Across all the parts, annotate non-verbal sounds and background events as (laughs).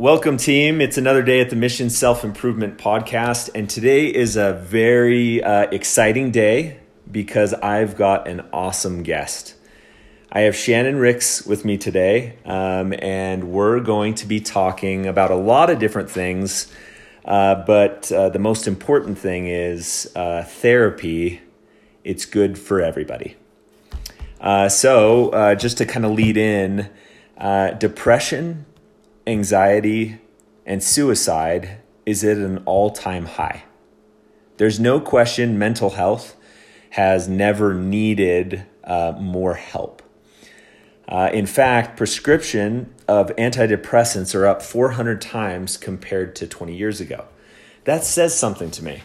Welcome, team. It's another day at the Mission Self Improvement Podcast, and today is a very uh, exciting day because I've got an awesome guest. I have Shannon Ricks with me today, um, and we're going to be talking about a lot of different things. Uh, but uh, the most important thing is uh, therapy. It's good for everybody. Uh, so, uh, just to kind of lead in, depression anxiety, and suicide is at an all time high. There's no question mental health has never needed uh, more help. Uh, in fact, prescription of antidepressants are up 400 times compared to 20 years ago. That says something to me.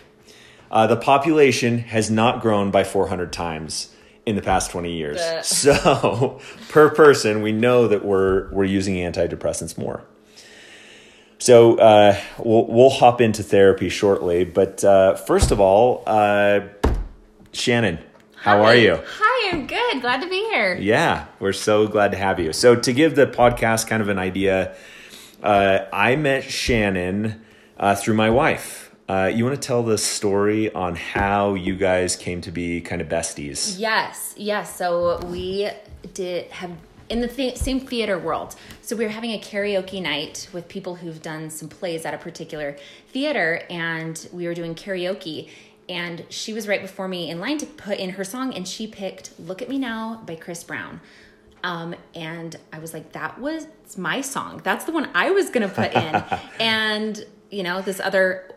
Uh, the population has not grown by 400 times in the past 20 years. (laughs) So, per person, we know that we're, we're using antidepressants more. So uh, we'll we'll hop into therapy shortly, but uh, first of all, uh, Shannon, how Hi. are you? Hi, I'm good. Glad to be here. Yeah, we're so glad to have you. So to give the podcast kind of an idea, uh, I met Shannon uh, through my wife. Uh, you want to tell the story on how you guys came to be kind of besties? Yes, yes. So we did have in the th- same theater world. So we were having a karaoke night with people who've done some plays at a particular theater, and we were doing karaoke. And she was right before me in line to put in her song, and she picked "Look at Me Now" by Chris Brown. Um, and I was like, that was my song. That's the one I was gonna put in. (laughs) and you know, this other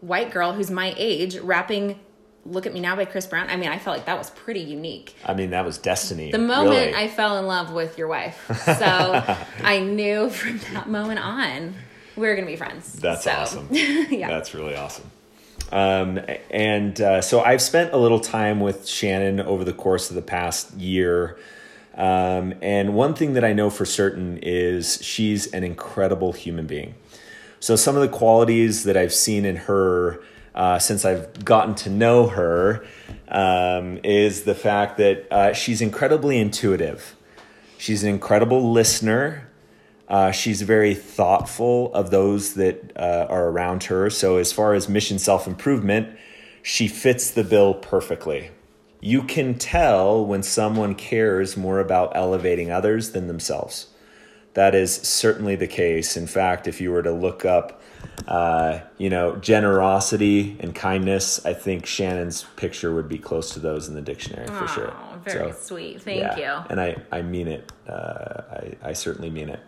white girl who's my age rapping Look at Me Now by Chris Brown. I mean, I felt like that was pretty unique. I mean, that was destiny. The moment really. I fell in love with your wife. (laughs) So I knew from that moment on we were going to be friends. That's So, awesome. (laughs) yeah. That's really awesome. Um, and uh, so I've spent a little time with Shannon over the course of the past year. Um, and one thing that I know for certain is she's an incredible human being. So some of the qualities that I've seen in her uh, since I've gotten to know her um, is the fact that uh, she's incredibly intuitive. She's an incredible listener. Uh, she's very thoughtful of those that uh, are around her. So, as far as mission self improvement, she fits the bill perfectly. You can tell when someone cares more about elevating others than themselves. That is certainly the case. In fact, if you were to look up, uh, you know, generosity and kindness, I think Shannon's picture would be close to those in the dictionary for sure. Very So, sweet. Thank yeah, you. And I, I mean it. Uh, I, I certainly mean it.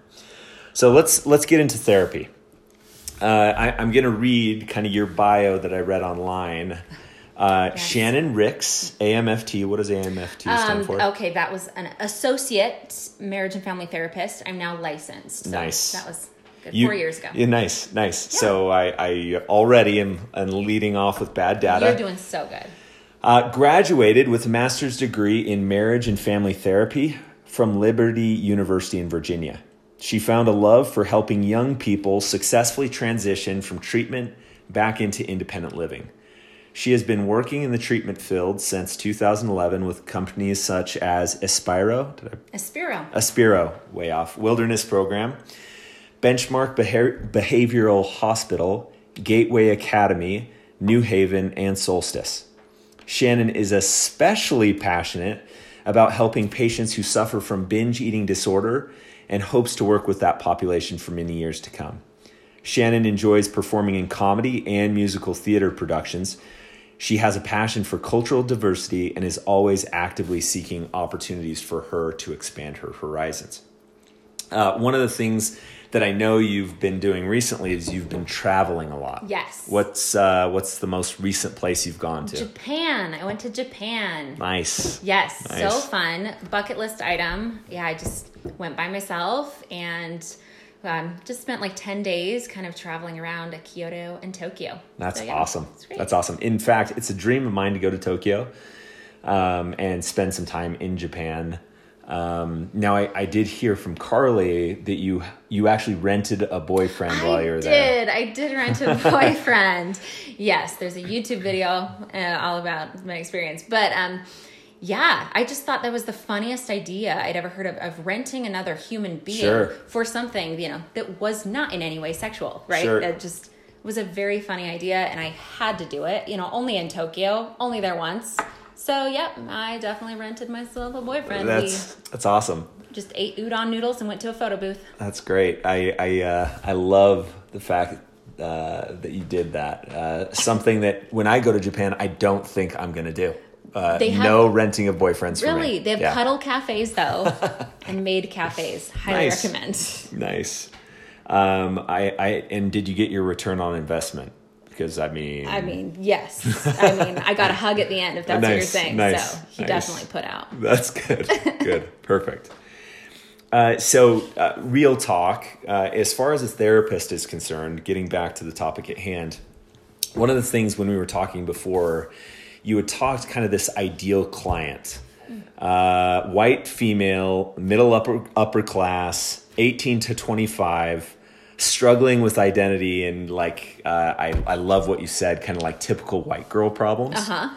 So let's let's get into therapy. Uh, I, I'm going to read kind of your bio that I read online. Uh, Yes. Shannon Ricks, AMFT. What does AMFT stand Um, for? okay, that was an associate marriage and family therapist. I'm now licensed. So Nice. That was good. You- four years ago. Yeah, nice, nice. So I, I already am, am leading off with bad data. You're doing so good. Uh, graduated with a master's degree in marriage and family therapy from Liberty University in Virginia. She found a love for helping young people successfully transition from treatment back into independent living. She has been working in the treatment field since 2011 with companies such as Aspiro, I Aspiro. Aspiro, way off, Wilderness Program, Benchmark Beha- Behavioral Hospital, Gateway Academy, New Haven, and Solstice. Shannon is especially passionate about helping patients who suffer from binge eating disorder and hopes to work with that population for many years to come. Shannon enjoys performing in comedy and musical theater productions. She has a passion for cultural diversity and is always actively seeking opportunities for her to expand her horizons. Uh, one of the things that I know you've been doing recently is you've been traveling a lot. Yes. What's uh, what's the most recent place you've gone to? Japan. I went to Japan. Nice. Yes, so fun. Bucket list item. Yeah, I just went by myself and um, just spent like 10 days kind of traveling around Kyoto and Tokyo. That's So, yeah, awesome. That's awesome. In fact, it's a dream of mine to go to Tokyo um, and spend some time in Japan. Um, now, I, I did hear from Carly that you you actually rented a boyfriend while you were did. there. I did. I did rent a (laughs) boyfriend. yes, there's a YouTube video uh, all about my experience. But um, Yeah, I just thought that was the funniest idea I'd ever heard of, of renting another human being Sure. for something, you know, that was not in any way sexual, right? Sure. That just was a very funny idea and I had to do it, you know, only in Tokyo, only there once. So, yep, I definitely rented myself a boyfriend. That's that's awesome. just ate udon noodles and went to a photo booth. That's great. I I uh, I love the fact uh, that you did that. Uh, something that when I go to Japan, I don't think I'm gonna do. Uh, They have- no renting of boyfriends. For Really? They have Yeah. cuddle cafes though (laughs) and maid cafes. Highly Nice. recommend. Nice. Um, I, I and did you get your return on investment? Because I mean, I mean, yes. I mean, I got a hug at the end if (laughs) that's what you're saying. nice, so he nice. definitely put out. (laughs) That's good. good. Perfect. Uh, so, uh, real talk, uh, as far as a therapist is concerned, getting back to the topic at hand, one of the things when we were talking before, you had talked kind of this ideal client uh, white female, middle upper, upper class, 18 to 25, struggling with identity. And like, uh, I, I love what you said, kind of like typical white girl problems. Uh huh.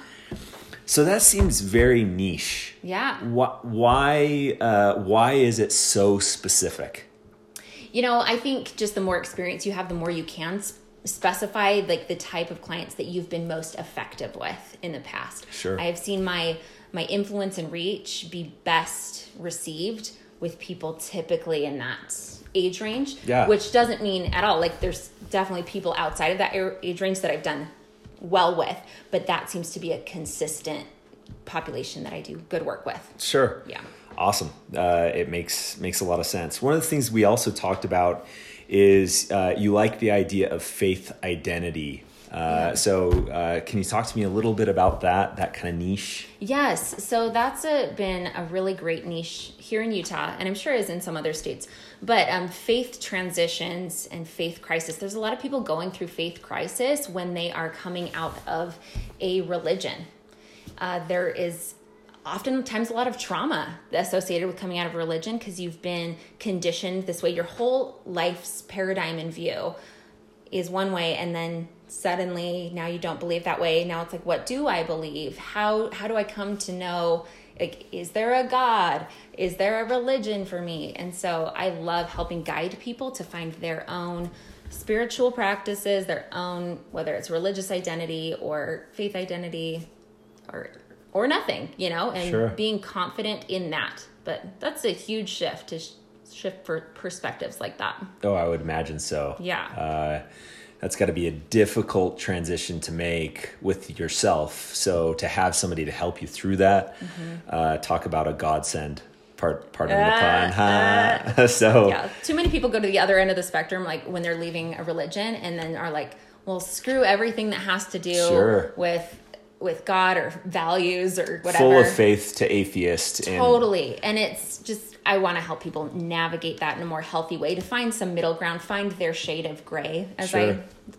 So that seems very niche. Yeah. Why why, uh, why is it so specific? You know, I think just the more experience you have, the more you can specify like the type of clients that you've been most effective with in the past. Sure. I have seen my my influence and reach be best received with people typically in that age range. Yeah. Which doesn't mean at all like there's definitely people outside of that age range that I've done well with, but that seems to be a consistent population that I do good work with. Sure. Yeah. Awesome. Uh, it makes makes a lot of sense. One of the things we also talked about is uh, you like the idea of faith identity. Uh, So, uh, can you talk to me a little bit about that? That kind of niche. Yes, so that's a, been a really great niche here in Utah, and I'm sure is in some other states. But um, faith transitions and faith crisis. There's a lot of people going through faith crisis when they are coming out of a religion. Uh, there is oftentimes a lot of trauma associated with coming out of religion because you've been conditioned this way. Your whole life's paradigm and view is one way and then suddenly now you don't believe that way. Now it's like what do i believe? How how do i come to know like is there a god? Is there a religion for me? And so i love helping guide people to find their own spiritual practices their own whether it's religious identity or faith identity or or nothing you know and Sure. being confident in that but that's a huge shift to sh- shift for perspectives like that Oh, I would imagine so. Yeah. Uh, that's got to be a difficult transition to make with yourself. So to have somebody to help you through that, uh, talk about a godsend. Part pardon the pun. huh? (laughs) so yeah too many people go to the other end of the spectrum like when they're leaving a religion and then are like well screw everything that has to do Sure. with with god or values or whatever full of faith to atheist. And totally and it's just i want to help people navigate that in a more healthy way to find some middle ground find their shade of gray as Sure. i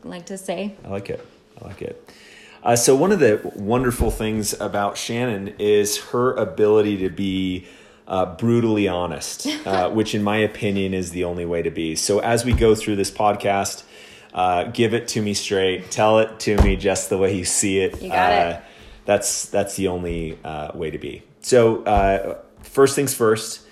like to say I like it. I like it. Uh, so one of the wonderful things about Shannon is her ability to be uh, brutally honest, (laughs) uh, which in my opinion is the only way to be. So as we go through this podcast, uh, give it to me straight. Tell it to me just the way you see it. You got uh, it. That's that's the only uh, way to be. So uh, first things first.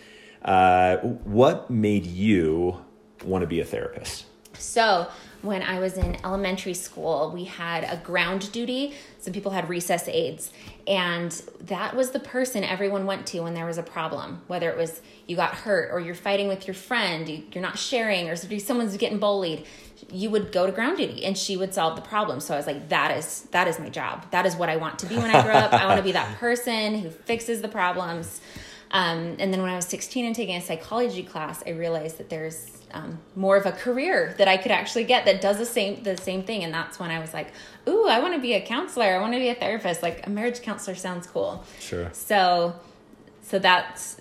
Uh, what made you want to be a therapist? So, when I was in elementary school, we had a ground duty. Some people had recess aides. And that was the person everyone went to when there was a problem, whether it was you got hurt or you're fighting with your friend, you- you're not sharing, or someone's getting bullied. You would go to ground duty and she would solve the problem. So I was like, that is that is my job. That is what I want to be when I grow up. I want to be that person who fixes the problems. Um, and then when I was 16 and taking a psychology class, I realized that there's um, more of a career that I could actually get that does the same the same thing. And that's when I was like, "Ooh, I want to be a counselor. I want to be a therapist. Like a marriage counselor sounds cool." Sure. So, so that's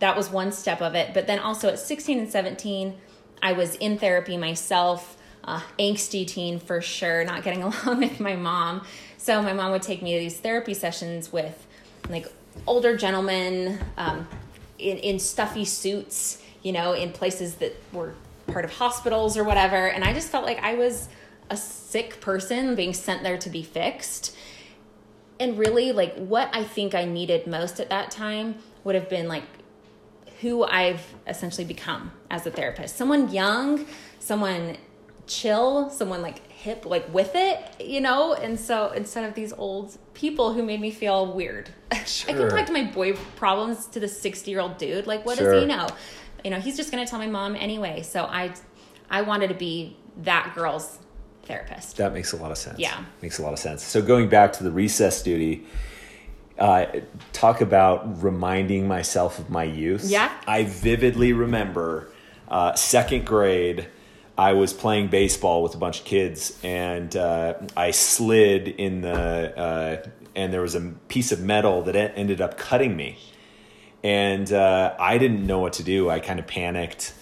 that was one step of it. But then also at 16 and 17, I was in therapy myself, uh, angsty teen for sure, not getting (laughs) along with my mom. So my mom would take me to these therapy sessions with like older gentlemen um, in, in stuffy suits, you know, in places that were part of hospitals or whatever. And I just felt like I was a sick person being sent there to be fixed and really like what I think I needed most at that time would have been like who I've essentially become as a therapist. Someone young, someone chill, someone like hip, like with it, you know? And so instead of these old people who made me feel weird, (laughs) Sure. I can talk to my boy problems to the 60 year old dude. Like, what Sure. does he know? You know, he's just going to tell my mom anyway. So I, I wanted to be that girl's therapist. That makes a lot of sense. Yeah. Makes a lot of sense. So going back to the recess duty, uh, talk about reminding myself of my youth. Yeah. I vividly remember uh, second grade. I was playing baseball with a bunch of kids, and uh, I slid in the, uh, and there was a piece of metal that ended up cutting me, and uh, I didn't know what to do. I kind of panicked,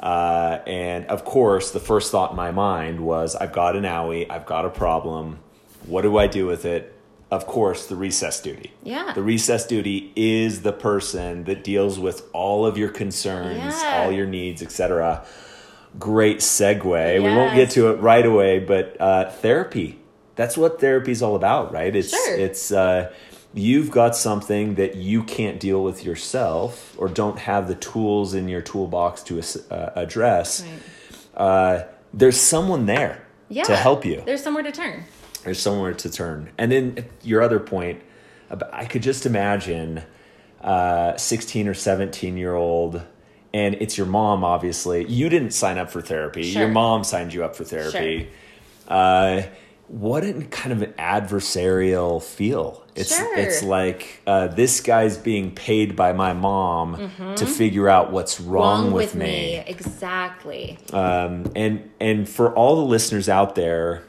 uh, and of course, the first thought in my mind was, "I've got an owie. I've got a problem. What do I do with it?" Of course, the recess duty. Yeah. The recess duty is the person that deals with all of your concerns, Yeah. all your needs, etc. Great segue. We won't get to it right away, but uh, therapy. That's what therapy is all about, right? It's Sure. it's uh, you've got something that you can't deal with yourself or don't have the tools in your toolbox to uh, address. Uh, there's someone there Yeah. to help you There's somewhere to turn. there's somewhere to turn. And then your other point, I could just imagine uh, 16 or 17 year old, and it's your mom, obviously. You didn't sign up for therapy, Sure. your mom signed you up for therapy. Uh, what a kind of an adversarial feel. It's, Sure. it's like uh, this guy's being paid by my mom to figure out what's wrong, with, me. Exactly. Um, and and for all the listeners out there,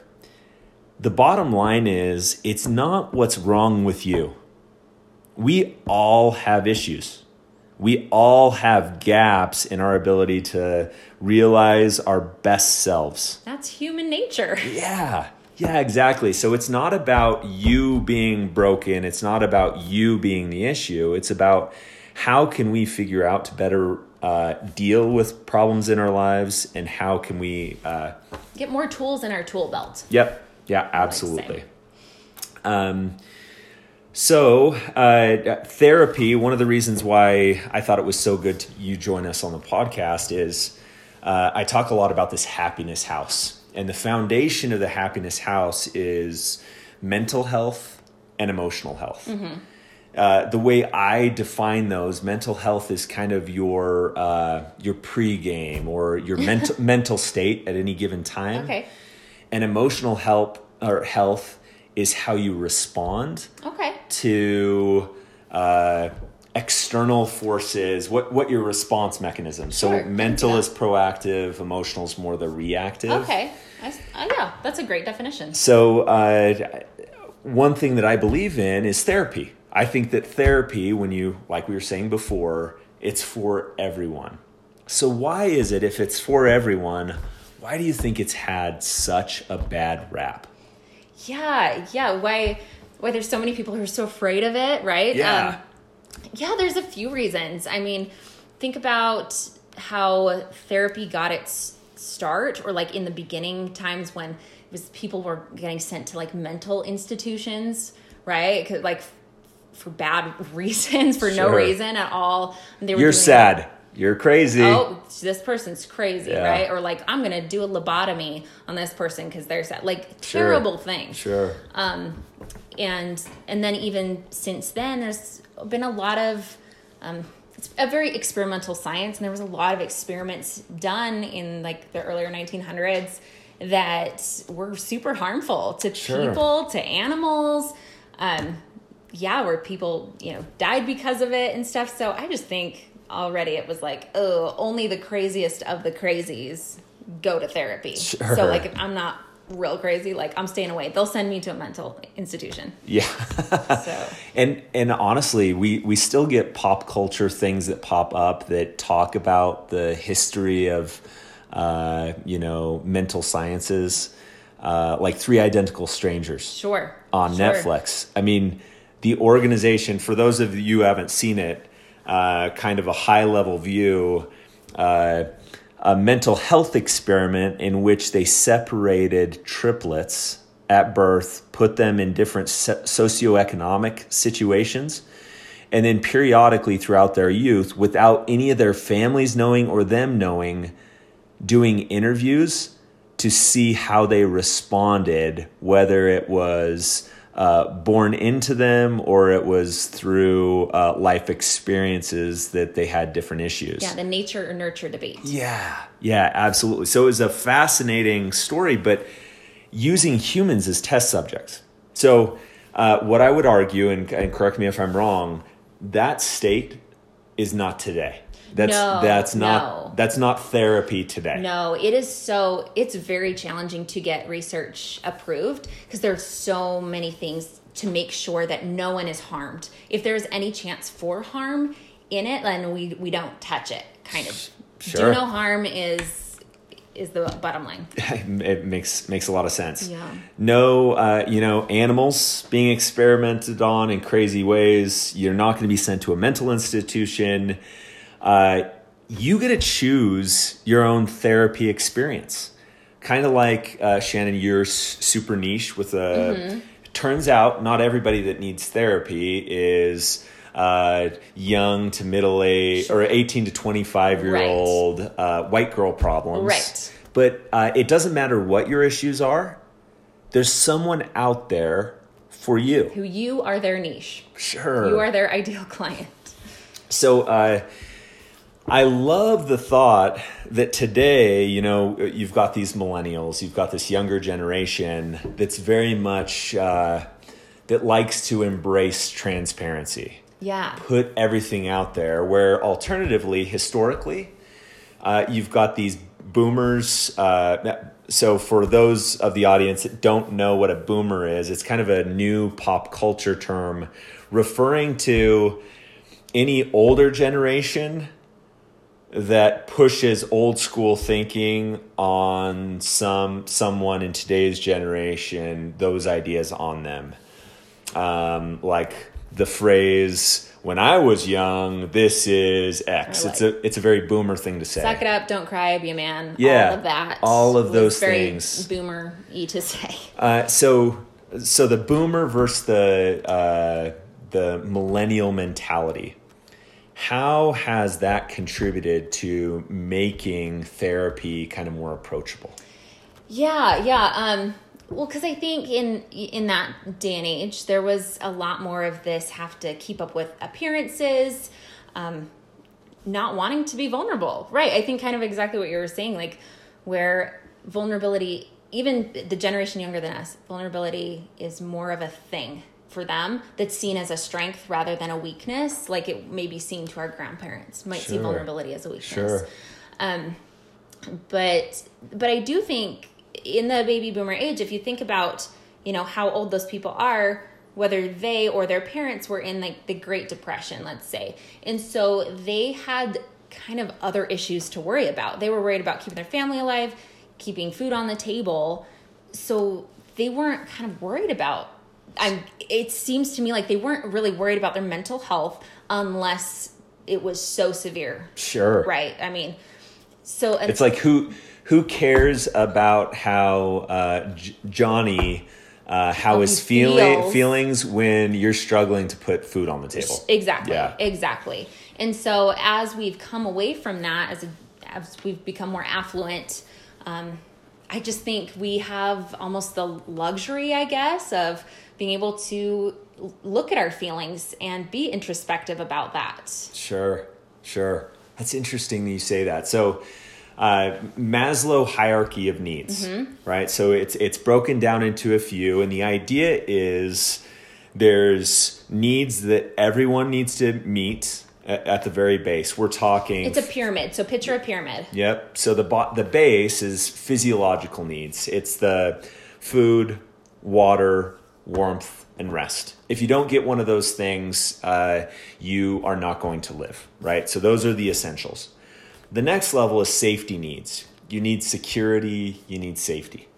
the bottom line is it's not what's wrong with you. We all have issues. We all have gaps in our ability to realize our best selves. That's human nature. (laughs) Yeah. Yeah, exactly. So it's not about you being broken. It's not about you being the issue. It's about how can we figure out to better uh, deal with problems in our lives and how can we uh, Get more tools in our tool belt. Yep. Yeah, absolutely. Um, so, uh, therapy, one of the reasons why I thought it was so good to you join us on the podcast is uh, I talk a lot about this happiness house. And the foundation of the happiness house is mental health and emotional health. Uh, the way I define those, mental health is kind of your uh, your pregame or your (laughs) mental mental state at any given time Okay. and emotional help or health is how you respond Okay. To uh, external forces what what your response mechanism so mental is proactive emotional is more the reactive Okay. I uh, yeah, that's a great definition. so uh, one thing that i believe in is therapy i think that therapy when you like we were saying before it's for everyone so why is it if it's for everyone why do you think it's had such a bad rap Yeah, yeah. Why why there's so many people who are so afraid of it, right? Yeah. Um, yeah, there's a few reasons. I mean, think about how therapy got its start or like in the beginning times when it was people were getting sent to like mental institutions, right? 'Cause, like for bad (laughs) reasons, for no reason at all. They were You're sad. You're crazy. oh, this person's crazy, Yeah. right? Or like, I'm gonna do a lobotomy on this person because they're sad. Like Sure. terrible things. Sure. And and then even since then, there's been a lot of. Um, it's a very experimental science, and there was a lot of experiments done in like the earlier 1900s that were super harmful to Sure. people, to animals. Um, yeah, where people you know died because of it and stuff. So I just think already it was like, oh, only the craziest of the crazies go to therapy. Sure. So like, if I'm not real crazy, like I'm staying away. They'll send me to a mental institution. Yeah. (laughs) So and and honestly, we we still get pop culture things that pop up that talk about the history of uh, you know, mental sciences. Uh, like three identical strangers sure on Sure. Netflix. I mean, the organization, for those of you who haven't seen it, uh, kind of a high level view, uh, a mental health experiment in which they separated triplets at birth, put them in different socioeconomic situations, and then periodically throughout their youth, without any of their families knowing or them knowing, doing interviews to see how they responded, whether it was uh, born into them or it was through uh, life experiences that they had different issues. Yeah, the nature or nurture debate. Yeah, yeah, absolutely. So it was a fascinating story, but using humans as test subjects. So, uh, what I would argue, and, and correct me if I'm wrong, that state is not today. That's No, that's not no. that's not therapy today. No, it is so it's very challenging to get research approved because there's so many things to make sure that no one is harmed. If there's any chance for harm in it, then we we don't touch it. Kind of. Sure. Do no harm is is the bottom line. (laughs) it makes makes a lot of sense. Yeah. No, uh, you know, animals being experimented on in crazy ways. You're not going to be sent to a mental institution. Uh, you get to choose your own therapy experience. Kind of like uh, Shannon, you're super niche with a. Mm-hmm. Turns out, not everybody that needs therapy is. Uh, young to middle age or 18 to 25 year old uh, white girl problems Right. but uh, it doesn't matter what your issues are. There's someone out there for you. Who you are their niche. Sure. You are their (laughs) ideal client. So uh, I love the thought that today, you know, you've got these millennials, you've got this younger generation that's very much uh, that likes to embrace transparency. Yeah. put everything out there. Where alternatively, historically, uh, you've got these boomers. Uh, so for those of the audience that don't know what a boomer is, it's kind of a new pop culture term referring to any older generation that pushes old school thinking on some someone in today's generation those ideas on them um, like the phrase "When I was young, this is X." I It's a it's a very boomer thing to say. Suck it up, don't cry, be a man. Yeah, All of that. all of those things. Boomer y to say. Uh, so so the boomer versus the uh, the millennial mentality. How has that contributed to making therapy kind of more approachable? Yeah, yeah. Um, well, because I think in in that day and age, there was a lot more of this have to keep up with appearances, um, not wanting to be vulnerable. Right. I think kind of exactly what you were saying, like where vulnerability, even the generation younger than us, vulnerability is more of a thing for them that's seen as a strength rather than a weakness. Like it may be seen to our grandparents, might see vulnerability as a weakness Sure. Um, but but I do think in the baby boomer age, if you think about you know how old those people are, whether they or their parents were in like the Great Depression, let's say, and so they had kind of other issues to worry about. They were worried about keeping their family alive, keeping food on the table, so they weren't kind of worried about. I'm. It seems to me like they weren't really worried about their mental health unless it was so severe, Sure. right? I mean, so It's like who who cares about how uh, J- Johnny uh, how How his feeling feelings when you're struggling to put food on the table. Exactly. Yeah. Exactly. And so as we've come away from that, as a, as we've become more affluent, um, I just think we have almost the luxury, I guess, of being able to look at our feelings and be introspective about that. Sure, sure. That's interesting that you say that. So, uh, Maslow hierarchy of needs, Mm-hmm. right? So it's it's broken down into a few, and the idea is there's needs that everyone needs to meet at, at the very base. We're talking. It's a pyramid. So picture a pyramid. Yep. So the bo- the base is physiological needs. It's the food, water, warmth, and rest. If you don't get one of those things, uh, you are not going to live. Right. So those are the essentials. The next level is safety needs. You need security. You need safety.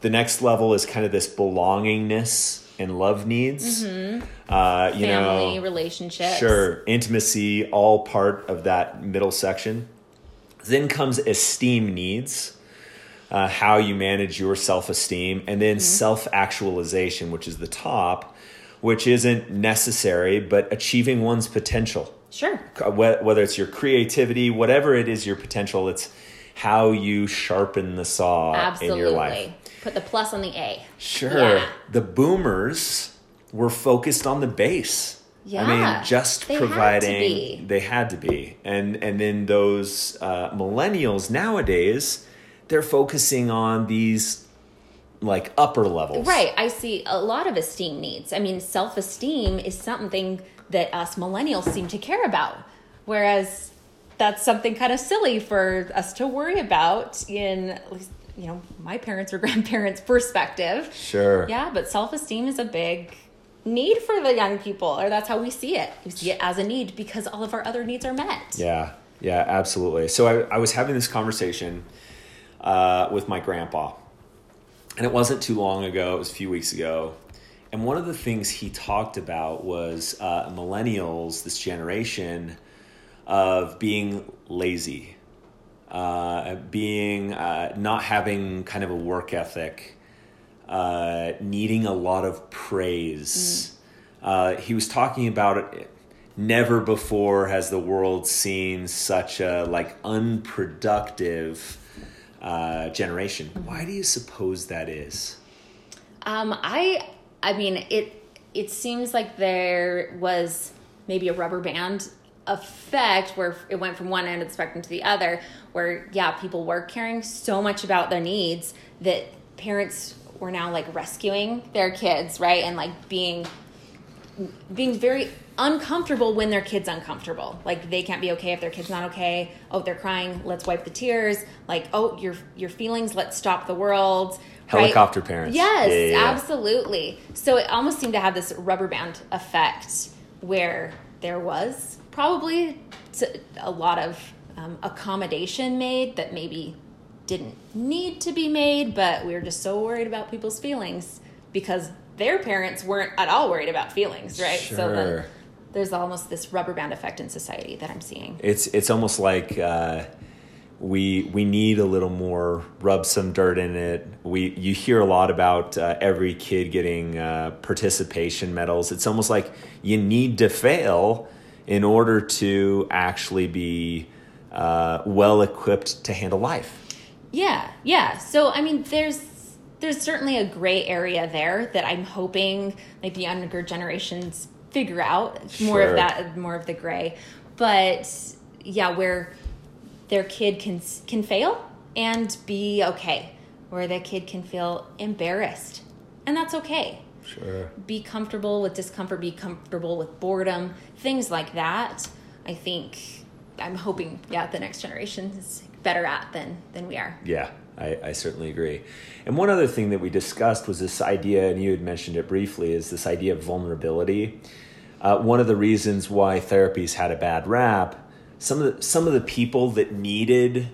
The next level is kind of this belongingness and love needs. Uh, you Family, know, relationships. Sure, intimacy, all part of that middle section. Then comes esteem needs. Uh, how you manage your self esteem, and then self actualization, which is the top, which isn't necessary, but achieving one's potential. Sure. Whether it's your creativity, whatever it is, your potential, it's how you sharpen the saw Absolutely. in your life. Put the plus on the A. Sure. Yeah. The boomers were focused on the base. Yeah, I mean, just They had to providing. be. They had to be, and and then those uh, millennials nowadays, they're focusing on these like upper levels. Right. I see a lot of esteem needs. I mean, self esteem is something that us millennials seem to care about. Whereas that's something kind of silly for us to worry about in, at least, you know, my parents or (laughs) grandparents' perspective. Sure. Yeah, but self esteem is a big need for the young people, or that's how we see it. We see it as a need because all of our other needs are met. Yeah, yeah, absolutely. So I, I was having this conversation uh, with my grandpa, and it wasn't too long ago. It was a few weeks ago, and one of the things he talked about was uh, millennials, this generation, of being lazy, uh, being uh, not having kind of a work ethic, uh, needing a lot of praise. Uh, he was talking about it. Never before has the world seen such a like unproductive uh, generation. Why do you suppose that is? Um, I, I mean, it. It seems like there was maybe a rubber band effect where it went from one end of the spectrum to the other. Where yeah, people were caring so much about their needs that parents were now like rescuing their kids, right, and like being being very uncomfortable when their kid's uncomfortable. Like they can't be okay if their kid's not okay. Oh, they're crying. Let's wipe the tears. Like oh, your your feelings. Let's stop the world. right? Helicopter parents. Yes, Yeah, yeah, yeah. absolutely. So it almost seemed to have this rubber band effect where there was probably a lot of um, accommodation made that maybe didn't need to be made, but we were just so worried about people's feelings because their parents weren't at all worried about feelings, right? So Sure. there's almost this rubber band effect in society that I'm seeing. It's it's almost like uh, we we need a little more rub some dirt in it. We you hear a lot about uh, every kid getting uh, participation medals. It's almost like you need to fail in order to actually be uh, well equipped to handle life. Yeah, yeah. So I mean, there's there's certainly a gray area there that I'm hoping like the younger generations figure out more Sure. of that, more of the gray. But yeah, where their kid can can fail and be okay, where the kid can feel embarrassed, and that's okay. Sure. Be comfortable with discomfort. Be comfortable with boredom. Things like that. I think I'm hoping yeah the next generation is better at than than we are. Yeah, I, I certainly agree. And one other thing that we discussed was this idea, and you had mentioned it briefly, is this idea of vulnerability. Uh, one of the reasons why therapies had a bad rap, some of the, some of the people that needed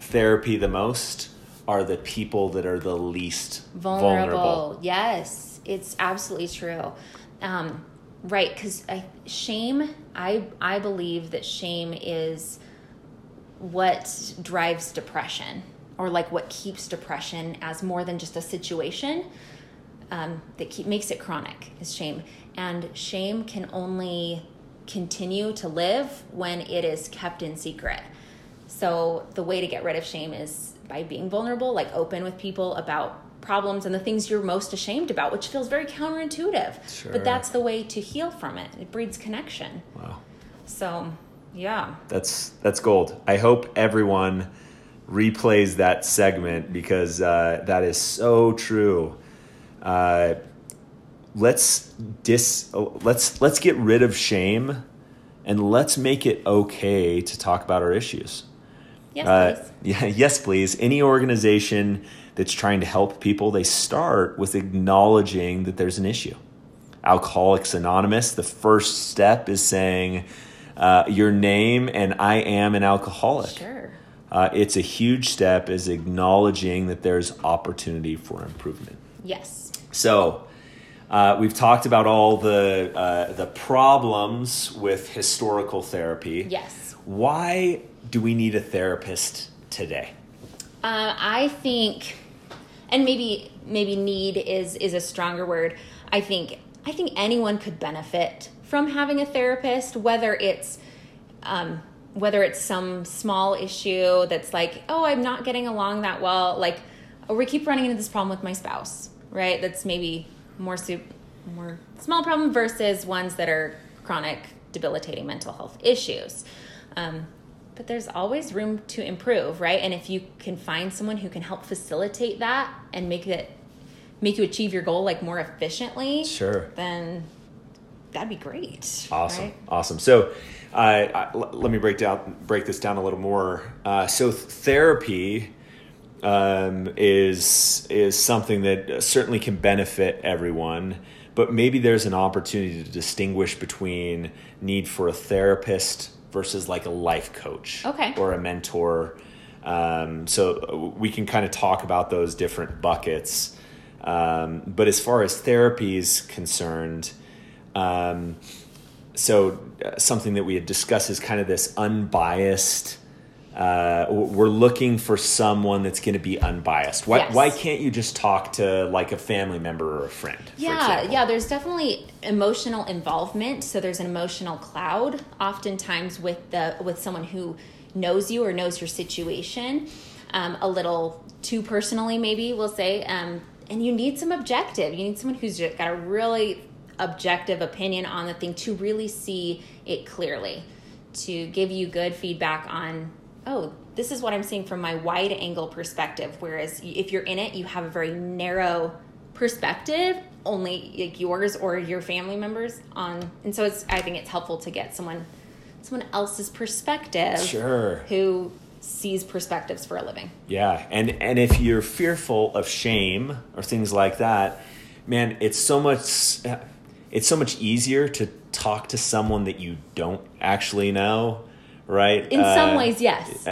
therapy the most are the people that are the least vulnerable. vulnerable. Yes, it's absolutely true. Um, right, because shame. I I believe that shame is what drives depression, or like what keeps depression as more than just a situation. Um, that keep, makes it chronic is shame, and shame can only continue to live when it is kept in secret. So the way to get rid of shame is by being vulnerable, like open with people about problems and the things you're most ashamed about, which feels very counterintuitive. Sure. But that's the way to heal from it. It breeds connection. Wow. So, yeah. That's that's gold. I hope everyone replays that segment because uh, that is so true. Uh, let's dis let's let's get rid of shame and let's make it okay to talk about our issues. Yes, Uh, please. (laughs) yeah, yes, please. Any organization that's trying to help people, they start with acknowledging that there's an issue. Alcoholics Anonymous, the first step is saying uh, your name and I am an alcoholic. Sure. Uh, it's a huge step is acknowledging that there's opportunity for improvement. Yes. So uh, we've talked about all the uh, the problems with historical therapy. Yes. Why do we need a therapist today? Uh, I think, and maybe maybe need is is a stronger word. I think I think anyone could benefit from having a therapist, whether it's um, whether it's some small issue that's like, oh, I'm not getting along that well, like, or we keep running into this problem with my spouse, right? That's maybe more soup, more small problem versus ones that are chronic, debilitating mental health issues. Um, but there's always room to improve, right? And if you can find someone who can help facilitate that and make it make you achieve your goal like more efficiently, Sure. then that'd be great. Awesome, right? awesome. So, uh, I- l- let me break down break this down a little more. Uh, so, therapy um, is is something that certainly can benefit everyone, but maybe there's an opportunity to distinguish between need for a therapist versus like a life coach, Okay. or a mentor. Um, so uh, we can kind of talk about those different buckets. Um, but as far as therapy is concerned, um, so uh, something that we had discussed is kind of this unbiased. Uh, we're looking for someone that's going to be unbiased. Why, Yes. why can't you just talk to like a family member or a friend? Yeah, yeah, there's definitely emotional involvement. So there's an emotional cloud oftentimes with the with someone who knows you or knows your situation um, a little too personally, maybe we'll say. Um, and you need some objective. You need someone who's got a really objective opinion on the thing to really see it clearly, to give you good feedback on oh, this is what I'm seeing from my wide angle perspective. Whereas if you're in it, you have a very narrow perspective, only like yours or your family members on. And so it's, I think it's helpful to get someone, someone else's perspective Sure. who sees perspectives for a living. Yeah, and and if you're fearful of shame or things like that, man, it's so much it's so much easier to talk to someone that you don't actually know, right? In some Uh, ways, yes.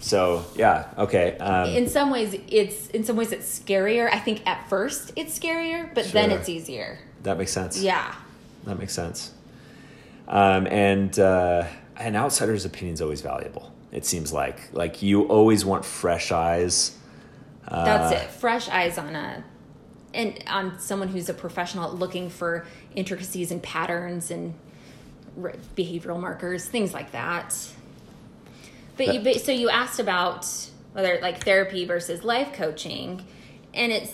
So yeah, okay. Um, In some ways, it's in some ways it's scarier. I think at first it's scarier, but then it's easier. that makes sense. Yeah. that makes sense. Um, and uh, an outsider's opinion is always valuable. It seems like like you always want fresh eyes. That's Uh, it. Fresh eyes on a and on someone who's a professional looking for intricacies and patterns and behavioral markers, things like that. But you but, so you asked about whether like therapy versus life coaching, and it's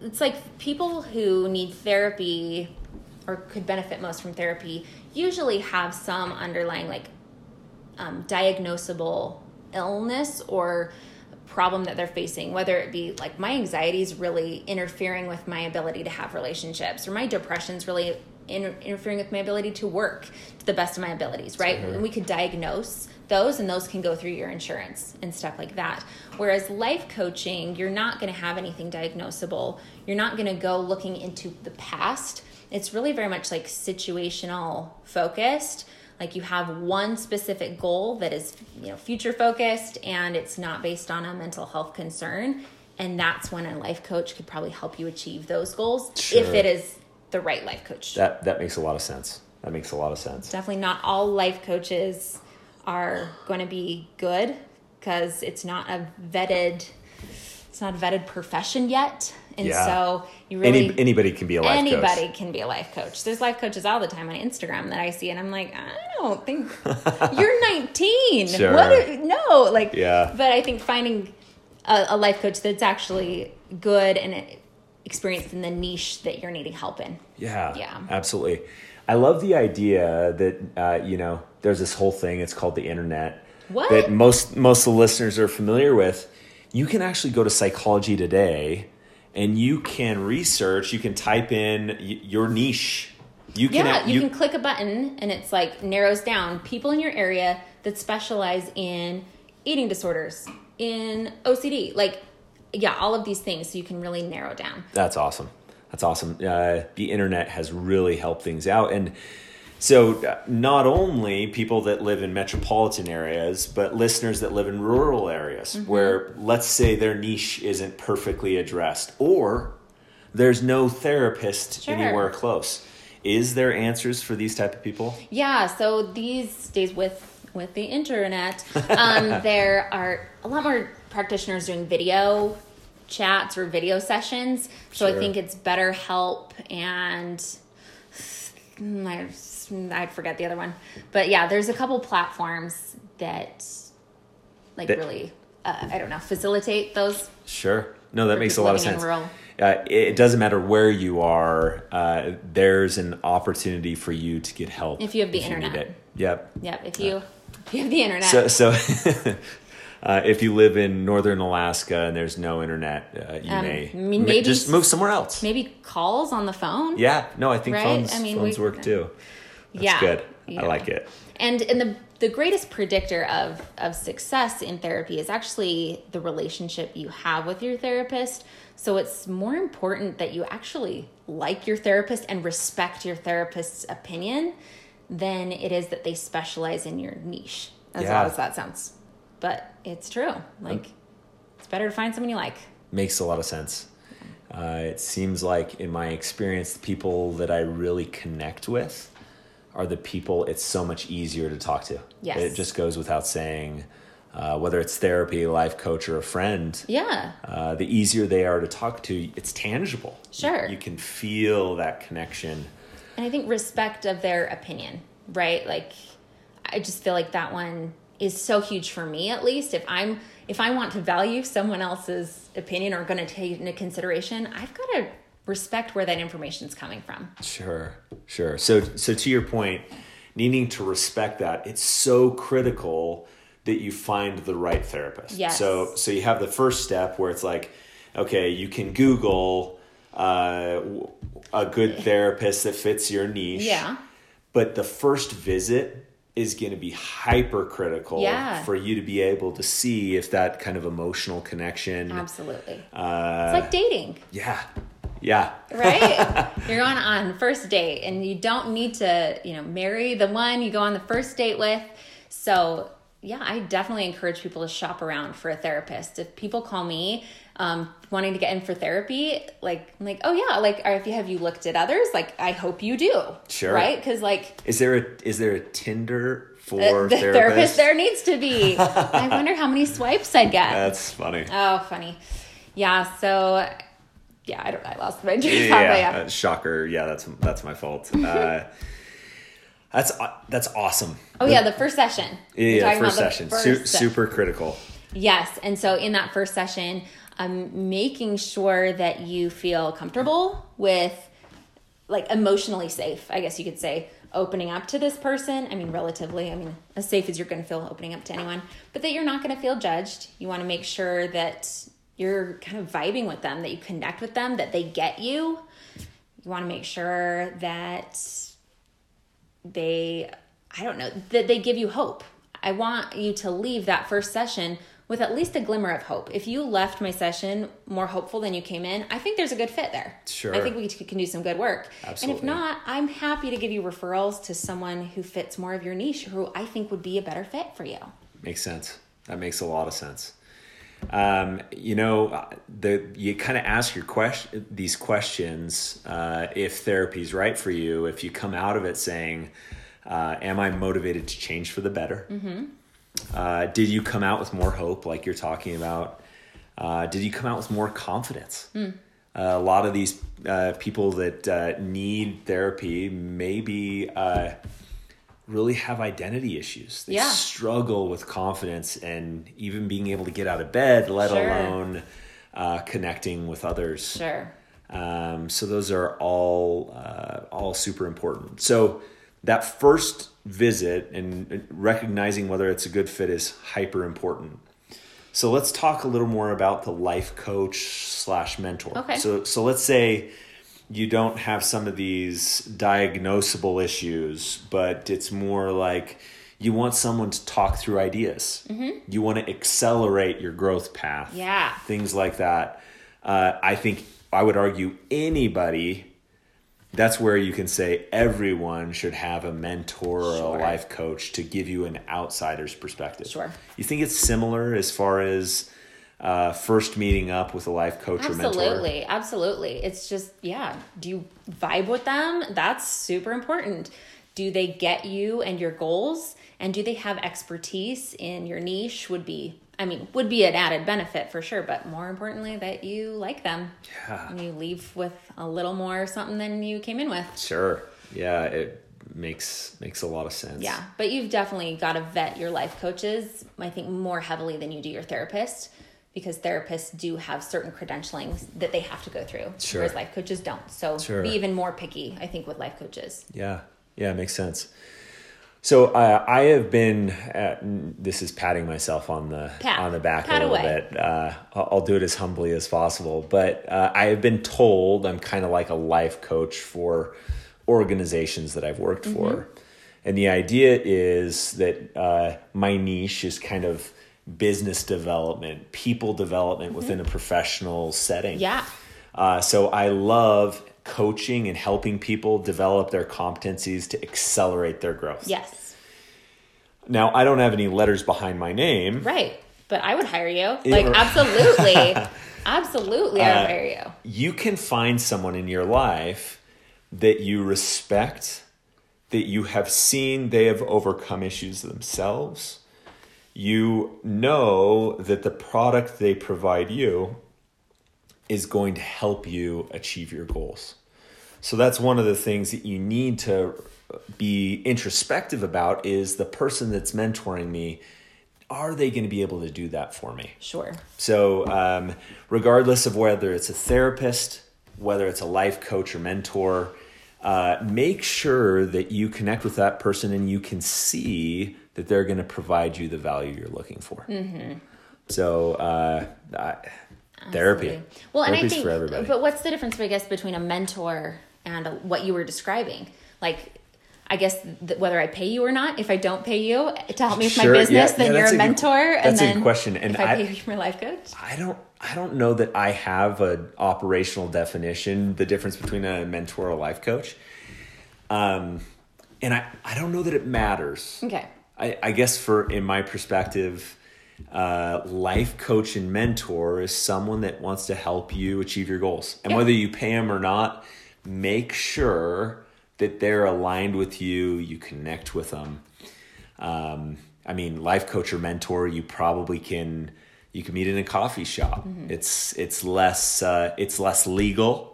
it's like people who need therapy or could benefit most from therapy usually have some underlying like um, diagnosable illness or problem that they're facing, whether it be like my anxiety is really interfering with my ability to have relationships, or my depression's really inter- interfering with my ability to work to the best of my abilities, right? Sure. And we could diagnose those, and those can go through your insurance and stuff like that. Whereas life coaching, you're not going to have anything diagnosable. You're not going to go looking into the past. It's really very much like situational focused like you have one specific goal that is you know future focused and it's not based on a mental health concern and that's when a life coach could probably help you achieve those goals if it is the right life coach That that makes a lot of sense. That makes a lot of sense. definitely not all life coaches are going to be good because it's not a vetted it's not a vetted profession yet and Yeah. so you really Any, anybody can be a life anybody coach. can be a life coach. There's life coaches all the time on Instagram that I see, and I'm like, I don't think (laughs) you're 19. Sure. What? Are, no, like, Yeah. But I think finding a, a life coach that's actually good and experienced in the niche that you're needing help in. Yeah, Yeah. absolutely. I love the idea that uh, you know there's this whole thing. It's called the internet. What? That most most of the listeners are familiar with. You can actually go to Psychology Today, and you can research. You can type in y- your niche. You can. yeah, you, can click a button and it's like narrows down people in your area that specialize in eating disorders, in OCD, like yeah, all of these things. So you can really narrow down. That's awesome. That's awesome. Uh, the internet has really helped things out. And so, uh, not only people that live in metropolitan areas, but listeners that live in rural areas Mm-hmm. where, let's say, their niche isn't perfectly addressed or there's no therapist Sure. anywhere close. Is there answers for these type of people? Yeah, so these days with with the internet, um, (laughs) there are a lot more practitioners doing video chats or video sessions. So I think it's BetterHelp and mm, I I forget the other one. But yeah, there's a couple platforms that like That- really uh, I don't know facilitate those. Sure. No, that makes a lot of sense. Uh, it doesn't matter where you are. Uh, there's an opportunity for you to get help If you have the need internet. Yep. Yep, if you if you have the internet. So, so (laughs) uh, if you live in northern Alaska and there's no internet, uh, you Um, may maybe just move somewhere else. maybe calls on the phone. Yeah. No, I think Right? phones I mean, phones we- work too. That's Yeah, good. yeah. I like it. And and the the greatest predictor of of success in therapy is actually the relationship you have with your therapist. So it's more important that you actually like your therapist and respect your therapist's opinion than it is that they specialize in your niche. As Yeah. odd as that sounds. But it's true. Like it's better to find someone you like. Makes a lot of sense. Uh, it seems like, in my experience, the people that I really connect with are the people it's so much easier to talk to. Yes. It just goes without saying, uh, whether it's therapy, life coach, or a friend, Yeah. uh, the easier they are to talk to, it's tangible. Sure. You, you can feel that connection. And I think respect of their opinion, right? Like I just feel like that one is so huge for me at least. If I'm if I want to value someone else's opinion or going to take into consideration, I've got to respect where that information is coming from. Sure, sure. So, so to your point, needing to respect that, it's so critical that you find the right therapist. Yes. So, so you have the first step where it's like, okay, you can Google uh, a good therapist that fits your niche. Yeah. But the first visit is going to be hyper critical Yeah. for you to be able to see if that kind of emotional connection. Absolutely. Uh, it's like dating, yeah, yeah, right? (laughs) You're going on first date and you don't need to, you know, marry the one you go on the first date with. So, yeah, I definitely encourage people to shop around for a therapist. If people call me um, wanting to get in for therapy, like, I'm like, oh yeah, like, if you have you looked at others, like, I hope you do, Sure. right? Because like, Is there a is there a Tinder for uh, the therapists? therapist there needs to be. I wonder how many swipes I'd get. (laughs) That's funny. oh, funny. Yeah. So, yeah, I don't. I lost my train thought. but yeah, uh, shocker. Yeah, that's that's my fault. (laughs) Uh, that's uh, that's awesome. Oh yeah, the first session. Yeah, yeah, first about the session, first Su- super critical. Yes, and so in that first session, I'm making sure that you feel comfortable with, like, emotionally safe. I guess you could say opening up to this person. I mean, relatively. I mean, as safe as you're going to feel opening up to anyone, but that you're not going to feel judged. You want to make sure that you're kind of vibing with them, that you connect with them, that they get you. You want to make sure that they i don't know that they give you hope i want you to leave that first session with at least a glimmer of hope if you left my session more hopeful than you came in i think there's a good fit there Sure. i think we can do some good work Absolutely. and if not i'm happy to give you referrals to someone who fits more of your niche who i think would be a better fit for you Makes sense. That makes a lot of sense. Um, you know, the you kind of ask your question these questions uh, if therapy is right for you. If you come out of it saying, uh, "Am I motivated to change for the better?" Mm-hmm. Uh, did you come out with more hope, like you're talking about? Uh, did you come out with more confidence? Uh, a lot of these uh, people that uh, need therapy maybe uh, really have identity issues. They Yeah. struggle with confidence and even being able to get out of bed, let Sure. alone uh, connecting with others. sure Um, so those are all uh, all super important. So that first visit and recognizing whether it's a good fit is hyper important. So let's talk a little more about the life coach slash mentor. Okay. So so let's say you don't have some of these diagnosable issues, but it's more like you want someone to talk through ideas. You want to accelerate your growth path Yeah. things like that. Uh, I think I would argue anybody. That's where you can say everyone should have a mentor or Sure. a life coach to give you an outsider's perspective. Sure. You think it's similar as far as uh, first meeting up with a life coach or mentor? Absolutely, absolutely. It's just, yeah, do you vibe with them? That's super important. Do they get you and your goals? And do they have expertise in your niche? Would be I mean, would be an added benefit for sure, but more importantly, that you like them. Yeah. And you leave with a little more something than you came in with. Sure. Yeah, it makes makes a lot of sense. Yeah, but you've definitely got to vet your life coaches, I think, more heavily than you do your therapist because therapists do have certain credentialings that they have to go through, Sure. whereas life coaches don't. So Sure. be even more picky, I think, with life coaches. Yeah, yeah, makes sense. So uh, I have been. At, this is patting myself on the Pat. on the back a little away. bit. Uh, I'll, do it as humbly as possible. But uh, I have been told I'm kind of like a life coach for organizations that I've worked Mm-hmm. for, and the idea is that uh, my niche is kind of business development, people development within a professional setting. Mm-hmm. Yeah. Uh, so I love coaching and helping people develop their competencies to accelerate their growth. Yes. Now, I don't have any letters behind my name. Right. But I would hire you. Yeah, Like, absolutely. (laughs) absolutely, I Uh, would hire you. You can find someone in your life that you respect, that you have seen they have overcome issues themselves. You know that the product they provide you is going to help you achieve your goals. So that's one of the things that you need to be introspective about is the person that's mentoring me are they going to be able to do that for me? Sure. So, um, regardless of whether it's a therapist, whether it's a life coach or mentor, uh, make sure that you connect with that person and you can see that they're going to provide you the value you're looking for. So, uh, I, therapy. Well, and I think, for everybody. but what's the difference, I guess, between a mentor and a, what you were describing? Like, I guess th- whether I pay you or not, if I don't pay you to help me with Sure, my business, yeah, then yeah, you're a a good- mentor. and that's a good question, and if I, I- pay you, my life coach. I don't I don't know that I have an operational definition the difference between a mentor or a life coach. Um and I, I don't know that it matters. Okay. I, I guess for in my perspective, uh, life coach and mentor is someone that wants to help you achieve your goals. And Yeah. whether you pay them or not, make sure that they're aligned with you, you connect with them. Um, I mean, life coach or mentor, you probably can you can meet in a coffee shop. Mm-hmm. It's it's less uh, it's less legal,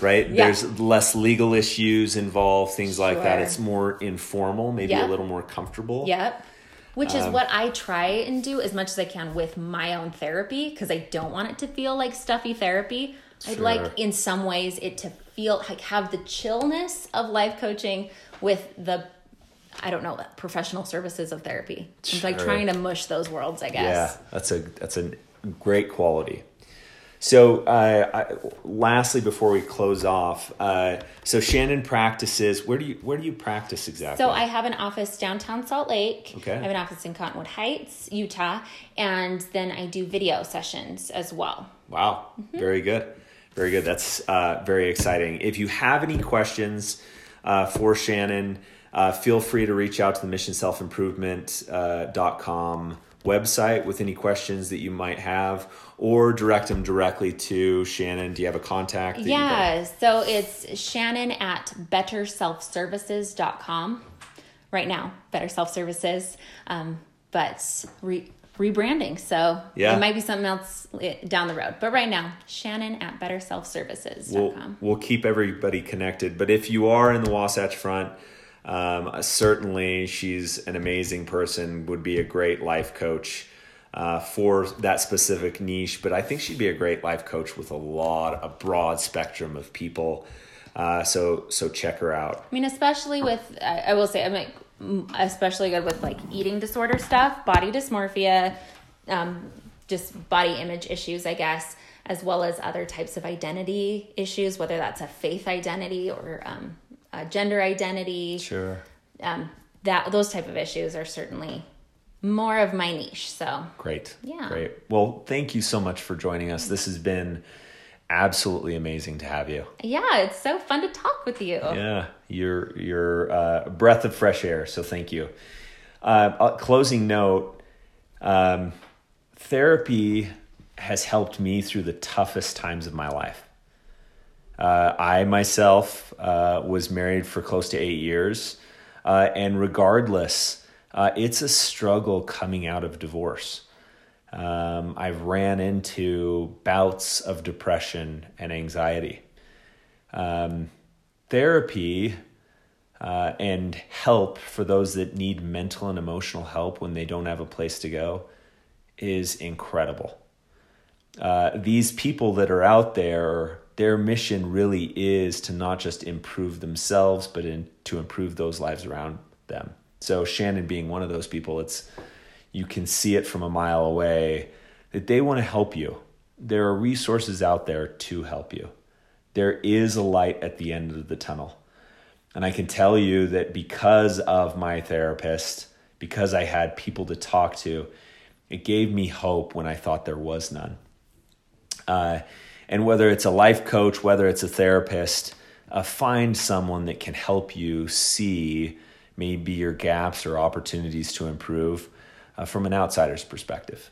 right? Yeah. There's less legal issues involved, things like that. It's more informal, maybe Yeah. a little more comfortable. Yep. Which Um, is what I try and do as much as I can with my own therapy because I don't want it to feel like stuffy therapy. I'd like in some ways it to feel like have the chillness of life coaching with the I don't know professional services of therapy. It's like trying to mush those worlds, I guess. Yeah, that's a that's a great quality. So, uh, I, lastly, before we close off, uh, so Shannon practices. Where do you where do you practice exactly? So I have an office downtown Salt Lake. Okay. I have an office in Cottonwood Heights, Utah, and then I do video sessions as well. Wow, Mm-hmm. very good, very good. That's uh, very exciting. If you have any questions uh, for Shannon, uh, feel free to reach out to the Mission Self Improvement uh, dot com website with any questions that you might have, or direct them directly to Shannon. Do you have a contact? Yeah, so it's Shannon at betterselfservices.com right now, Better Self Services, um, but re- rebranding. So Yeah. it might be something else eh, down the road. But right now, Shannon at we'll, betterselfservices.com. we'll keep everybody connected. But if you are in the Wasatch Front, um, certainly she's an amazing person, would be a great life coach uh, for that specific niche. But I think she'd be a great life coach with a lot, a broad spectrum of people. Uh, so so check her out. I mean, especially with, I, I will say, I'm like, especially good with like eating disorder stuff, body dysmorphia, um, just body image issues, I guess, as well as other types of identity issues, whether that's a faith identity or um, a gender identity. Sure. Um, that those type of issues are certainly more of my niche. So Great. Yeah. Great. Well, thank you so much for joining us. This has been absolutely amazing to have you. yeah, it's so fun to talk with you. Yeah, you're you're uh, breath of fresh air. So thank you. Uh, closing note: um, therapy has helped me through the toughest times of my life. Uh, I myself uh, was married for close to eight years, uh, and regardless, uh, it's a struggle coming out of divorce. Um, I've ran into bouts of depression and anxiety. Um, therapy uh, and help for those that need mental and emotional help when they don't have a place to go is incredible. Uh, these people that are out there, their mission really is to not just improve themselves, but in, to improve those lives around them. So Shannon being one of those people, it's you can see it from a mile away that they want to help you. There are resources out there to help you. There is a light at the end of the tunnel. And I can tell you that because of my therapist, because I had people to talk to, it gave me hope when I thought there was none. Uh, and whether it's a life coach, whether it's a therapist, uh, find someone that can help you see maybe your gaps or opportunities to improve uh, from an outsider's perspective.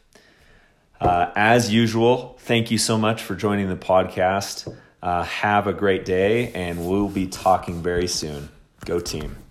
Uh, as usual, thank you so much for joining the podcast. Uh, have a great day, and we'll be talking very soon. Go team.